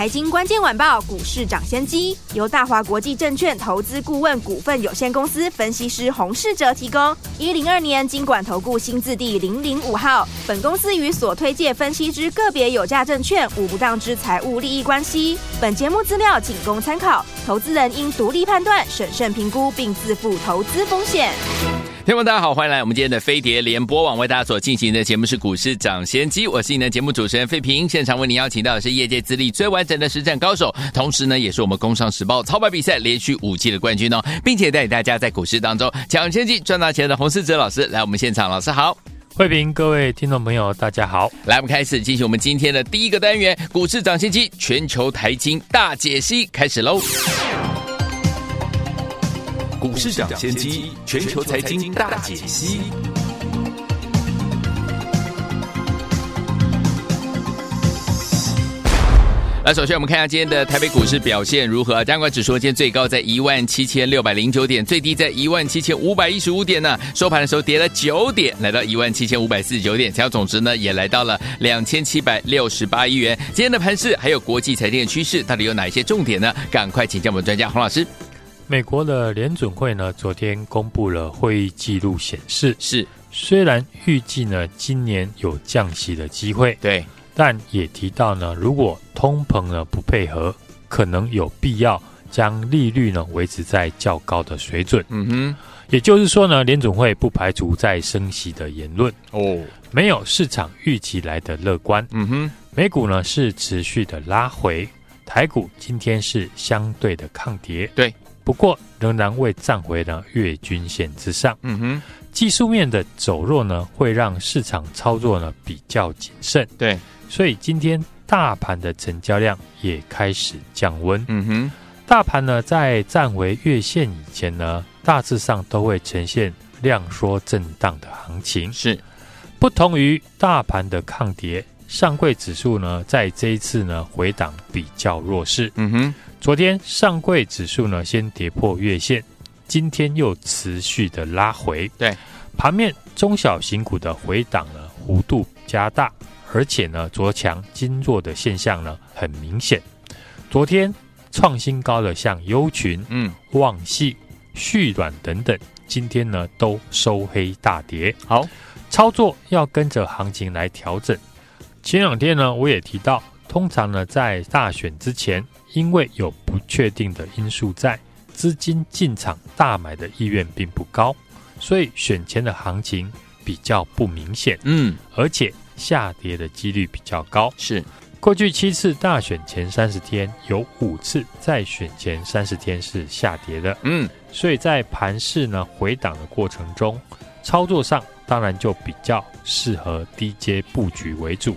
财经关键晚报股市涨先机由大华国际证券投资顾问股份有限公司分析师洪世哲提供。一零二年金管投顾新字第零零五号。本公司与所推介分析之个别有价证券无不当之财务利益关系。本节目资料仅供参考，投资人应独立判断、审慎评估并自负投资风险。听众大家好，欢迎来我们今天的飞碟联播网，为大家所进行的节目是股市涨先机，我是你的节目主持人费平。现场为您邀请到的是业界资历最完整的实战高手，同时呢，也是我们工商时报操盘比赛连续五季的冠军哦，并且带领大家在股市当中抢先机赚大钱的洪思哲老师来我们现场，老师好，费平，各位听众朋友大家好，来我们开始进行我们今天的第一个单元股市涨先机全球台金大解析开始喽。股市涨先机，全球财经大解析。来，首先我们看一下今天的台北股市表现如何？加权指数今天最高在一万七千六百零九点，最低在一万七千五百一十五点呢。收盘的时候跌了九点，来到一万七千五百四十九点，成交总值呢也来到了两千七百六十八亿元。今天的盘势还有国际财经的趋势，到底有哪一些重点呢？赶快请教我们专家洪老师。美国的联准会呢，昨天公布了会议记录，显示是虽然预计呢今年有降息的机会，对，但也提到呢，如果通膨呢不配合，可能有必要将利率呢维持在较高的水准。嗯哼，也就是说呢，联准会不排除再升息的言论。哦，没有市场预期来的乐观。嗯哼，美股呢是持续的拉回，台股今天是相对的抗跌。对。不过仍然未站回呢月均线之上。嗯哼，技术面的走弱呢，会让市场操作呢比较谨慎。对，所以今天大盘的成交量也开始降温。嗯哼，大盘呢在站回月线以前呢，大致上都会呈现量缩震荡的行情。是，不同于大盘的抗跌，上柜指数呢在这一次呢回档比较弱势。嗯哼。昨天上柜指数呢，先跌破月线，今天又持续的拉回。对，盘面中小型股的回档呢，幅度加大，而且呢，昨强今弱的现象呢，很明显。昨天创新高的像优群、嗯、旺矽、续软等等，今天呢都收黑大跌。好，操作要跟着行情来调整。前两天呢，我也提到，通常呢，在大选之前。因为有不确定的因素在，资金进场大买的意愿并不高，所以选前的行情比较不明显。嗯，而且下跌的几率比较高。是，过去七次大选前三十天，有五次在选前三十天是下跌的。嗯，所以在盘市呢回档的过程中，操作上当然就比较适合低阶布局为主。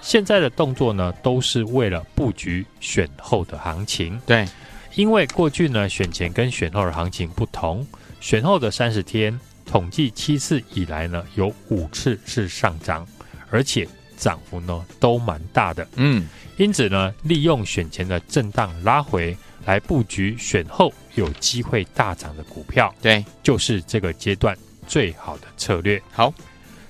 现在的动作呢，都是为了布局选后的行情。对，因为过去呢，选前跟选后的行情不同，选后的三十天统计七次以来呢，有五次是上涨，而且涨幅呢都蛮大的。嗯，因此呢，利用选前的震荡拉回来布局选后有机会大涨的股票，对，就是这个阶段最好的策略。好，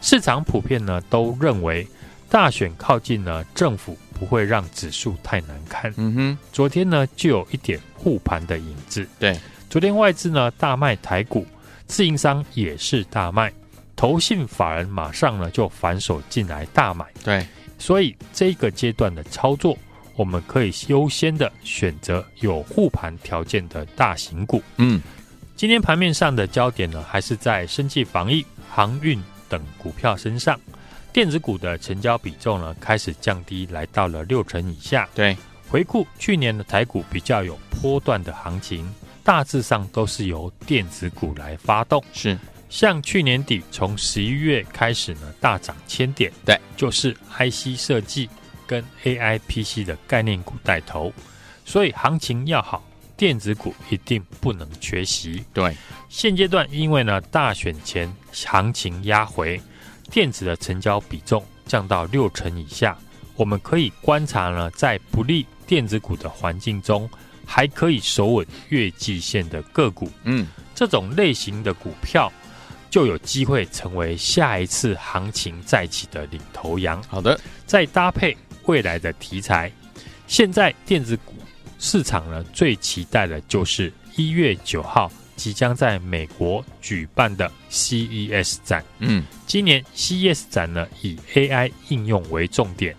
市场普遍呢都认为。大选靠近呢，政府不会让指数太难看。嗯哼，昨天呢就有一点护盘的影子。对，昨天外资呢大卖台股，自营商也是大卖，投信法人马上呢就反手进来大买。对，所以这个阶段的操作，我们可以优先的选择有护盘条件的大型股。嗯，今天盘面上的焦点呢，还是在生技防疫、航运等股票身上。电子股的成交比重呢，开始降低，来到了六成以下。对，回顾去年的台股比较有波段的行情，大致上都是由电子股来发动。是，像去年底从十一月开始呢，大涨千点。对，就是 IC 设计跟 AI PC 的概念股带头，所以行情要好，电子股一定不能缺席。对，现阶段因为呢大选前行情压回。电子的成交比重降到六成以下，我们可以观察呢，在不利电子股的环境中，还可以守稳月季线的个股，嗯，这种类型的股票就有机会成为下一次行情再起的领头羊。好的，再搭配未来的题材，现在电子股市场呢，最期待的就是一月九号即将在美国举办的 CES 展。嗯，今年 CES 展呢，以 AI 应用为重点。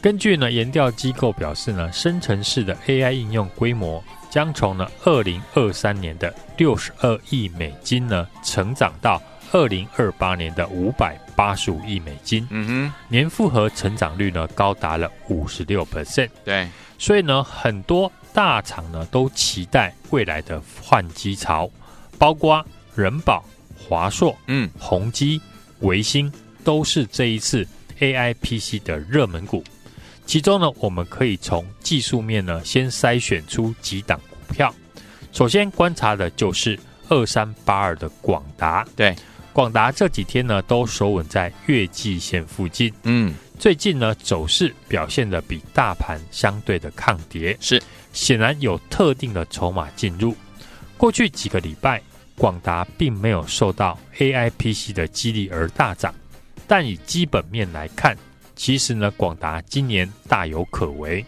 根据呢研调机构表示呢，生成式的 AI 应用规模将从呢二零二三年的六十二亿美金呢，成长到二零二八年的五百八十五亿美金。嗯哼，年复合成长率呢高达了五十六 percent。对，所以呢很多大厂呢都期待未来的换机潮，包括人保、华硕、嗯、宏基、维星都是这一次 AI PC 的热门股。其中呢，我们可以从技术面呢，先筛选出几档股票。首先观察的就是二三八二的广达。对，广达这几天呢，都守稳在月季线附近。嗯，最近呢，走势表现的比大盘相对的抗跌，是显然有特定的筹码进入。过去几个礼拜，广达并没有受到 AI PC 的激励而大涨，但以基本面来看。其实呢，广达今年大有可为。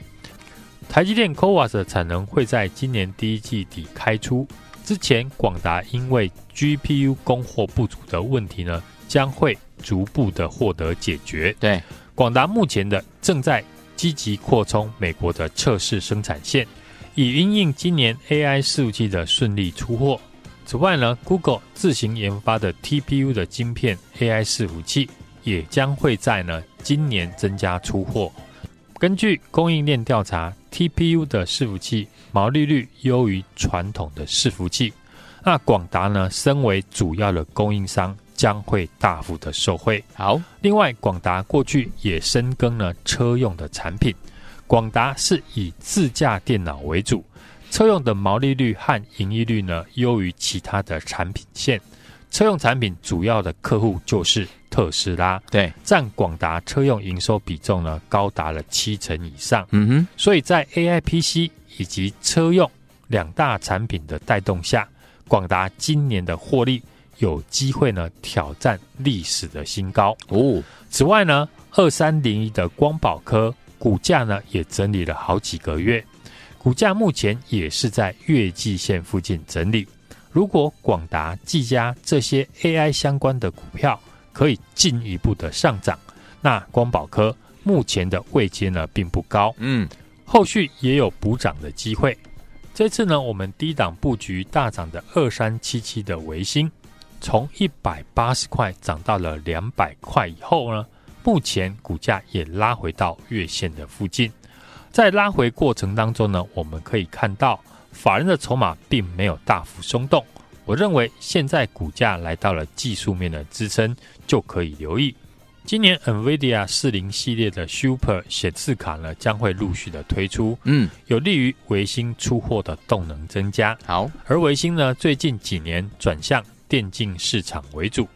台积电 CoWAS 的产能会在今年第一季底开出。之前，广达因为 GPU 供货不足的问题呢，将会逐步的获得解决。对，广达目前的正在积极扩充美国的测试生产线，以因应今年 AI 伺服器的顺利出货。此外呢，Google 自行研发的 TPU 的晶片 AI 伺服器。也将会在呢今年增加出货。根据供应链调查，TPU 的伺服器毛利率优于传统的伺服器。那广达呢，身为主要的供应商，将会大幅的受惠。好，另外广达过去也深耕了车用的产品。广达是以自驾电脑为主，车用的毛利率和盈利率呢优于其他的产品线。车用产品主要的客户就是特斯拉，对，占广达车用营收比重呢高达了七成以上。嗯哼，所以在 AI PC 以及车用两大产品的带动下，广达今年的获利有机会呢挑战历史的新高哦。此外呢，二三零一的光宝科股价呢也整理了好几个月，股价目前也是在月季线附近整理。如果广达、技嘉这些 AI 相关的股票可以进一步的上涨，那光宝科目前的位阶呢并不高，嗯，后续也有补涨的机会。这次呢，我们低档布局大涨的二三七七的维新，从一百八十块涨到了两百块以后呢，目前股价也拉回到月线的附近。在拉回过程当中呢，我们可以看到。法人的筹码并没有大幅松动，我认为现在股价来到了技术面的支撑，就可以留意。今年 NVIDIA 四零系列的 Super 显示卡呢，将会陆续的推出，嗯，有利于维新出货的动能增加。好，而维新呢，最近几年转向电竞市场为主，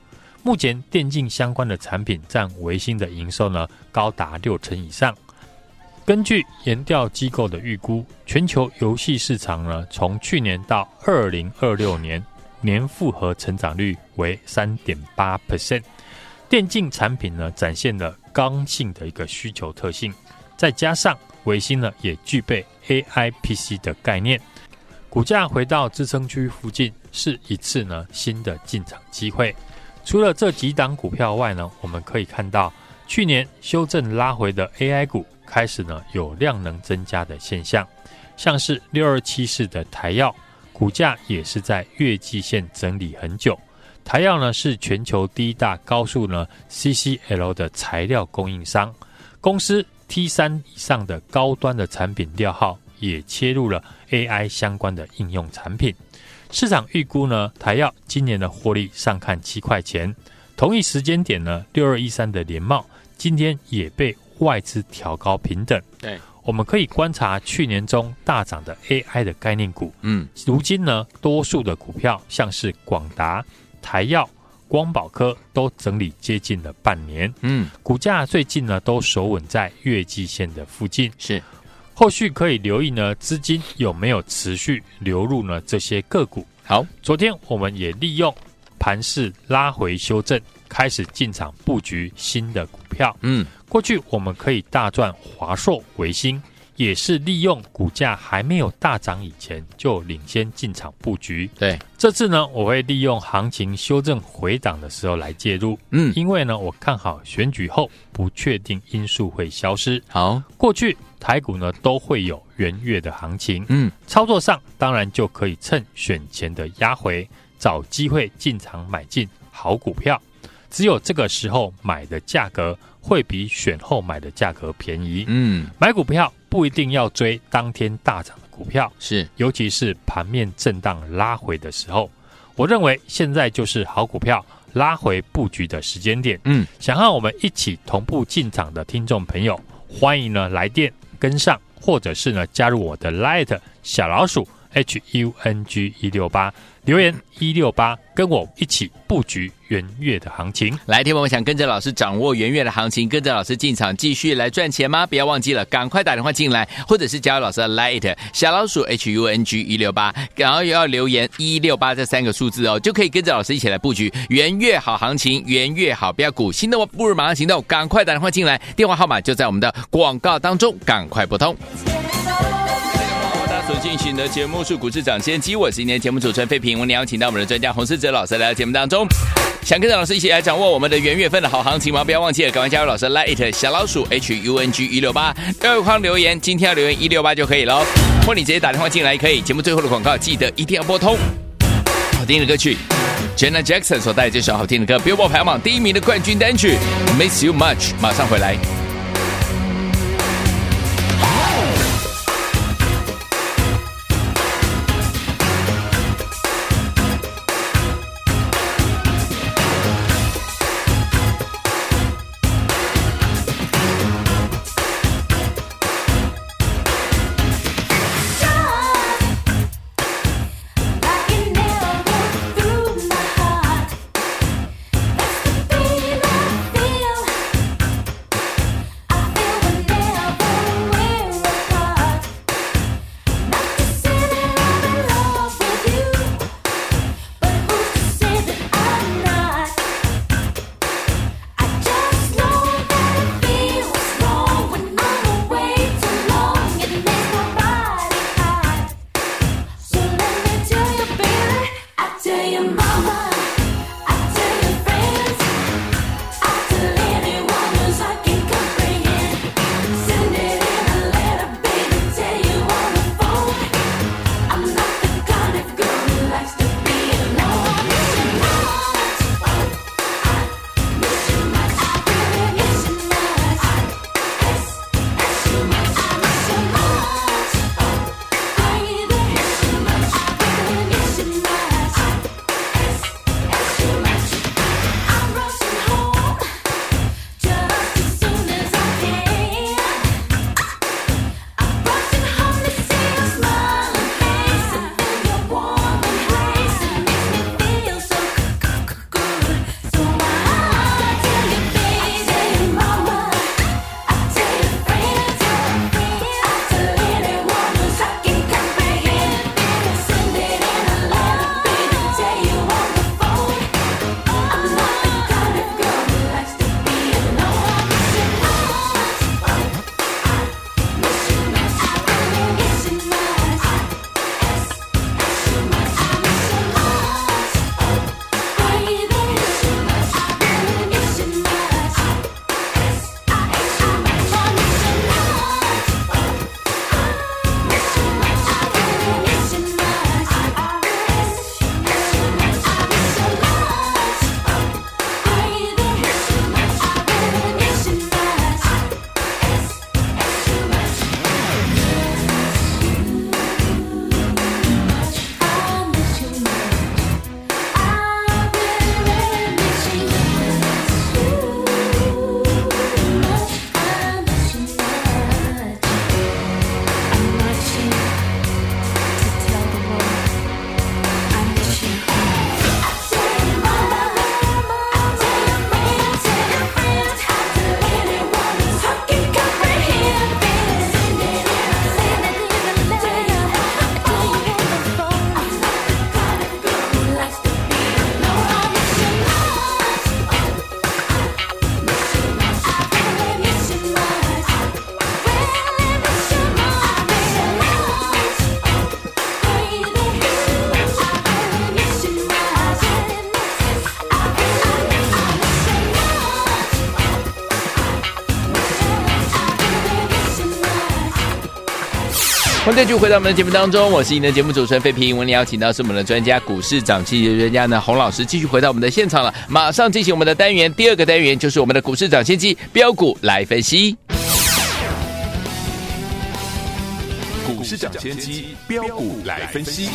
目前电竞相关的产品占维星的营收呢，高达六成以上。根据研调机构的预估，全球游戏市场呢，从去年到二零二六年年复合成长率为三点八 percent。电竞产品呢，展现了刚性的一个需求特性，再加上维星呢，也具备 AI PC 的概念，股价回到支撑区附近，是一次呢新的进场机会。除了这几档股票外呢，我们可以看到去年修正拉回的 AI 股。开始呢有量能增加的现象，像是六二七四的台燿，股价也是在月季线整理很久。台燿呢是全球第一大高速呢 CCL 的材料供应商，公司 T 三以上的高端的产品料号也切入了 AI 相关的应用产品。市场预估呢台药今年的获利上看七块钱。同一时间点呢六二一三的联茂今天也被。外资调高平等，对，我们可以观察去年中大涨的 AI 的概念股，嗯，如今呢，多数的股票像是广达、台药、光宝科都整理接近了半年，嗯，股价最近呢都守稳在月季线的附近，是。后续可以留意呢，资金有没有持续流入呢这些个股？好，昨天我们也利用盘势拉回修正，开始进场布局新的股票。嗯，过去我们可以大赚华硕、维星。也是利用股价还没有大涨以前就领先进场布局。对，这次呢，我会利用行情修正回档的时候来介入。嗯，因为呢，我看好选举后不确定因素会消失。好，过去台股呢都会有元月的行情。嗯，操作上当然就可以趁选前的压回，找机会进场买进好股票。只有这个时候买的价格会比选后买的价格便宜。嗯，买股票。不一定要追当天大涨的股票，是，尤其是盘面震荡拉回的时候，我认为现在就是好股票拉回布局的时间点。嗯，想和我们一起同步进场的听众朋友，欢迎呢来电跟上，或者是呢加入我的 Light 小老鼠 H U N G 一六八。留言一六八，跟我一起布局元月的行情。来，听友们想跟着老师掌握元月的行情，跟着老师进场继续来赚钱吗？不要忘记了，赶快打电话进来，或者是加入老师的 Light 小老鼠 H U N G 一六八，然后又要留言一六八这三个数字哦，就可以跟着老师一起来布局元月好行情，元月好标股。心动不如马上行动，赶快打电话进来，电话号码就在我们的广告当中，赶快拨通。所进行的节目是股市涨先机，我是今天节目主持人费平。我们邀请到我们的专家洪士哲老师来到节目当中，想跟着老师一起来掌握我们的元月份的好行情吗？不要忘记了，赶快加入老师 Light 小老鼠 H U N G 一六八，二框留言，今天要留言一六八就可以了。或你直接打电话进来可以。节目最后的广告记得一定要拨通。好听的歌曲，Jenna Jackson 所带来这首好听的歌，Billboard 排行榜第一名的冠军单曲，Miss You Much，马上回来。再就回到我们的节目当中，我是您的节目主持人费平。我们邀请到是我们的专家，股市长期的专家呢，洪老师继续回到我们的现场了。马上进行我们的单元，第二个单元就是我们的股市长先机标股来分析。股市长先机标股来分析。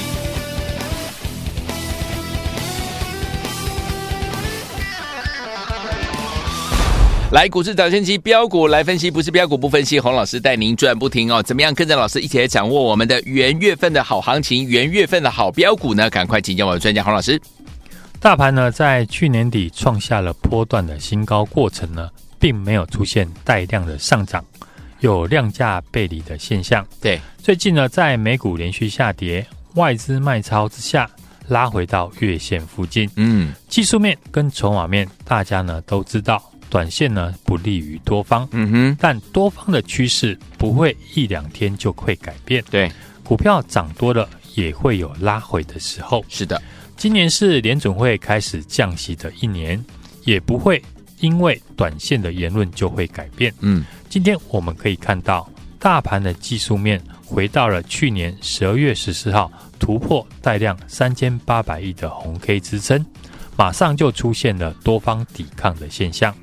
来，股市早先期标股来分析，不是标股不分析。洪老师带您赚不停哦，怎么样跟着老师一起来掌握我们的元月份的好行情，元月份的好标股呢？赶快请教我的专家洪老师。大盘呢，在去年底创下了波段的新高，过程呢，并没有出现带量的上涨，有量价背离的现象。对，最近呢，在美股连续下跌，外资卖超之下，拉回到月线附近。嗯，技术面跟筹码面，大家呢都知道。短线呢不利于多方，嗯哼，但多方的趋势不会一两天就会改变。对，股票涨多了也会有拉回的时候。是的，今年是联总会开始降息的一年，也不会因为短线的言论就会改变。嗯，今天我们可以看到大盘的技术面回到了去年十二月十四号突破带量三千八百亿的红 K 支撑，马上就出现了多方抵抗的现象。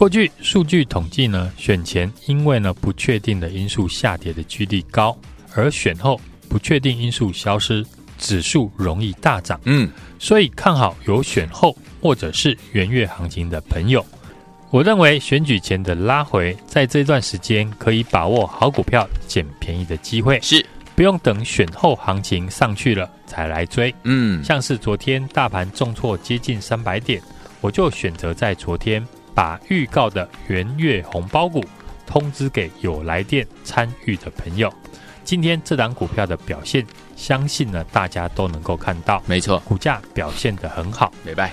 过去数据统计呢，选前因为呢不确定的因素下跌的几率高，而选后不确定因素消失，指数容易大涨。嗯，所以看好有选后或者是元月行情的朋友，我认为选举前的拉回，在这段时间可以把握好股票捡便宜的机会，是不用等选后行情上去了才来追。嗯，像是昨天大盘重挫接近三百点，我就选择在昨天。把预告的元月红包股通知给有来电参与的朋友。今天这档股票的表现，相信呢大家都能够看到。没错，股价表现得很好。明白。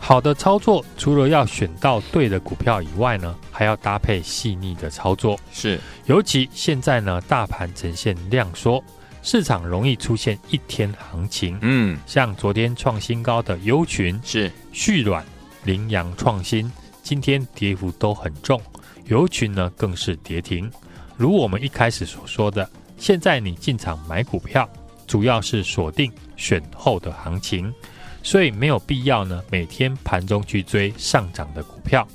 好的操作，除了要选到对的股票以外呢，还要搭配细腻的操作。是，尤其现在呢，大盘呈现量缩，市场容易出现一天行情。嗯，像昨天创新高的优群是续软、羚羊创新。今天跌幅都很重，油群呢更是跌停。如我们一开始所说的，现在你进场买股票，主要是锁定选后的行情，所以没有必要呢每天盘中去追上涨的股票，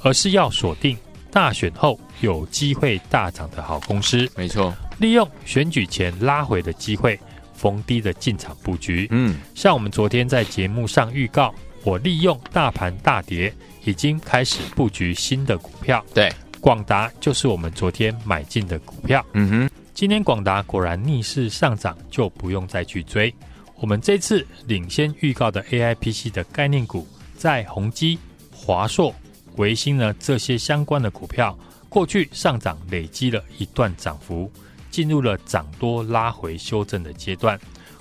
而是要锁定大选后有机会大涨的好公司。没错，利用选举前拉回的机会，逢低的进场布局。嗯，像我们昨天在节目上预告，我利用大盘大跌。已经开始布局新的股票，对，广达就是我们昨天买进的股票。嗯哼，今天广达果然逆势上涨，就不用再去追。我们这次领先预告的 AIPC 的概念股，在宏基、华硕、维星呢这些相关的股票，过去上涨累积了一段涨幅，进入了涨多拉回修正的阶段。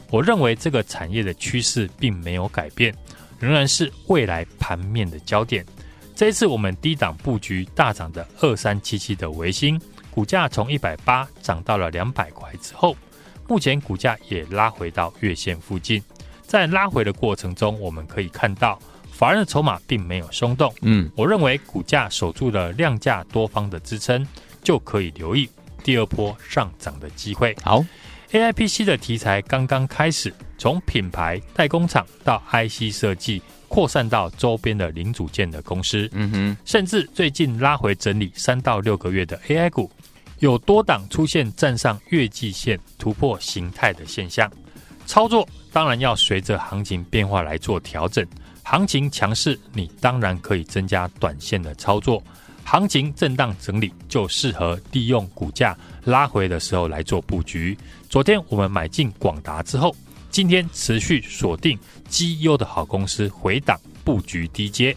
我认为这个产业的趋势并没有改变，仍然是未来盘面的焦点。这一次我们低档布局大涨的二三七七的维新，股价从一百八涨到了两百块之后，目前股价也拉回到月线附近。在拉回的过程中，我们可以看到法人的筹码并没有松动。嗯，我认为股价守住了量价多方的支撑，就可以留意第二波上涨的机会。好，AIPC 的题材刚刚开始，从品牌代工厂到 IC 设计。扩散到周边的零组件的公司，嗯哼，甚至最近拉回整理三到六个月的 AI 股，有多档出现站上月季线突破形态的现象。操作当然要随着行情变化来做调整，行情强势，你当然可以增加短线的操作；行情震荡整理，就适合利用股价拉回的时候来做布局。昨天我们买进广达之后。今天持续锁定绩优的好公司，回档布局低阶。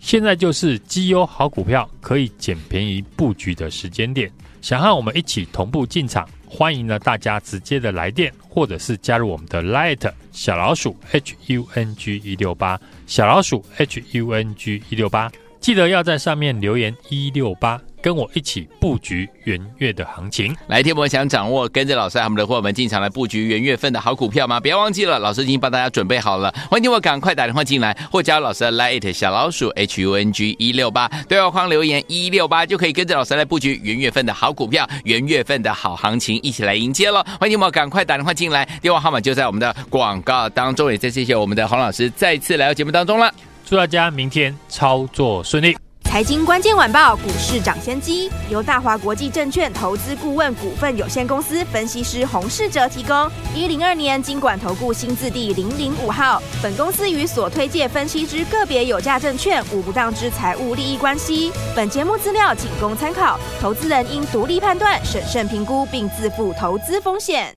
现在就是绩优好股票可以捡便宜布局的时间点。想和我们一起同步进场，欢迎呢大家直接的来电，或者是加入我们的 Light 小老鼠 H U N G 一六八小老鼠 H U N G 一六八，记得要在上面留言一六八。跟我一起布局元月的行情。来天，我想掌握跟着老师和我们的伙伴进场来布局元月份的好股票吗？不要忘记了，老师已经帮大家准备好了。欢迎我赶快打电话进来，或加老师的 Lite 小老鼠 H U N G 一六八，对话框留言一六八就可以跟着老师来布局元月份的好股票，元月份的好行情，一起来迎接喽！欢迎我赶快打电话进来，电话号码就在我们的广告当中。也再谢谢我们的洪老师再次来到节目当中了，祝大家明天操作顺利。财经关键晚报股市涨先机由大华国际证券投资顾问股份有限公司分析师洪世哲提供。一零二年经管投顾新字第零零五号。本公司与所推介分析之个别有价证券无不当之财务利益关系。本节目资料仅供参考，投资人应独立判断、审慎评估，并自负投资风险。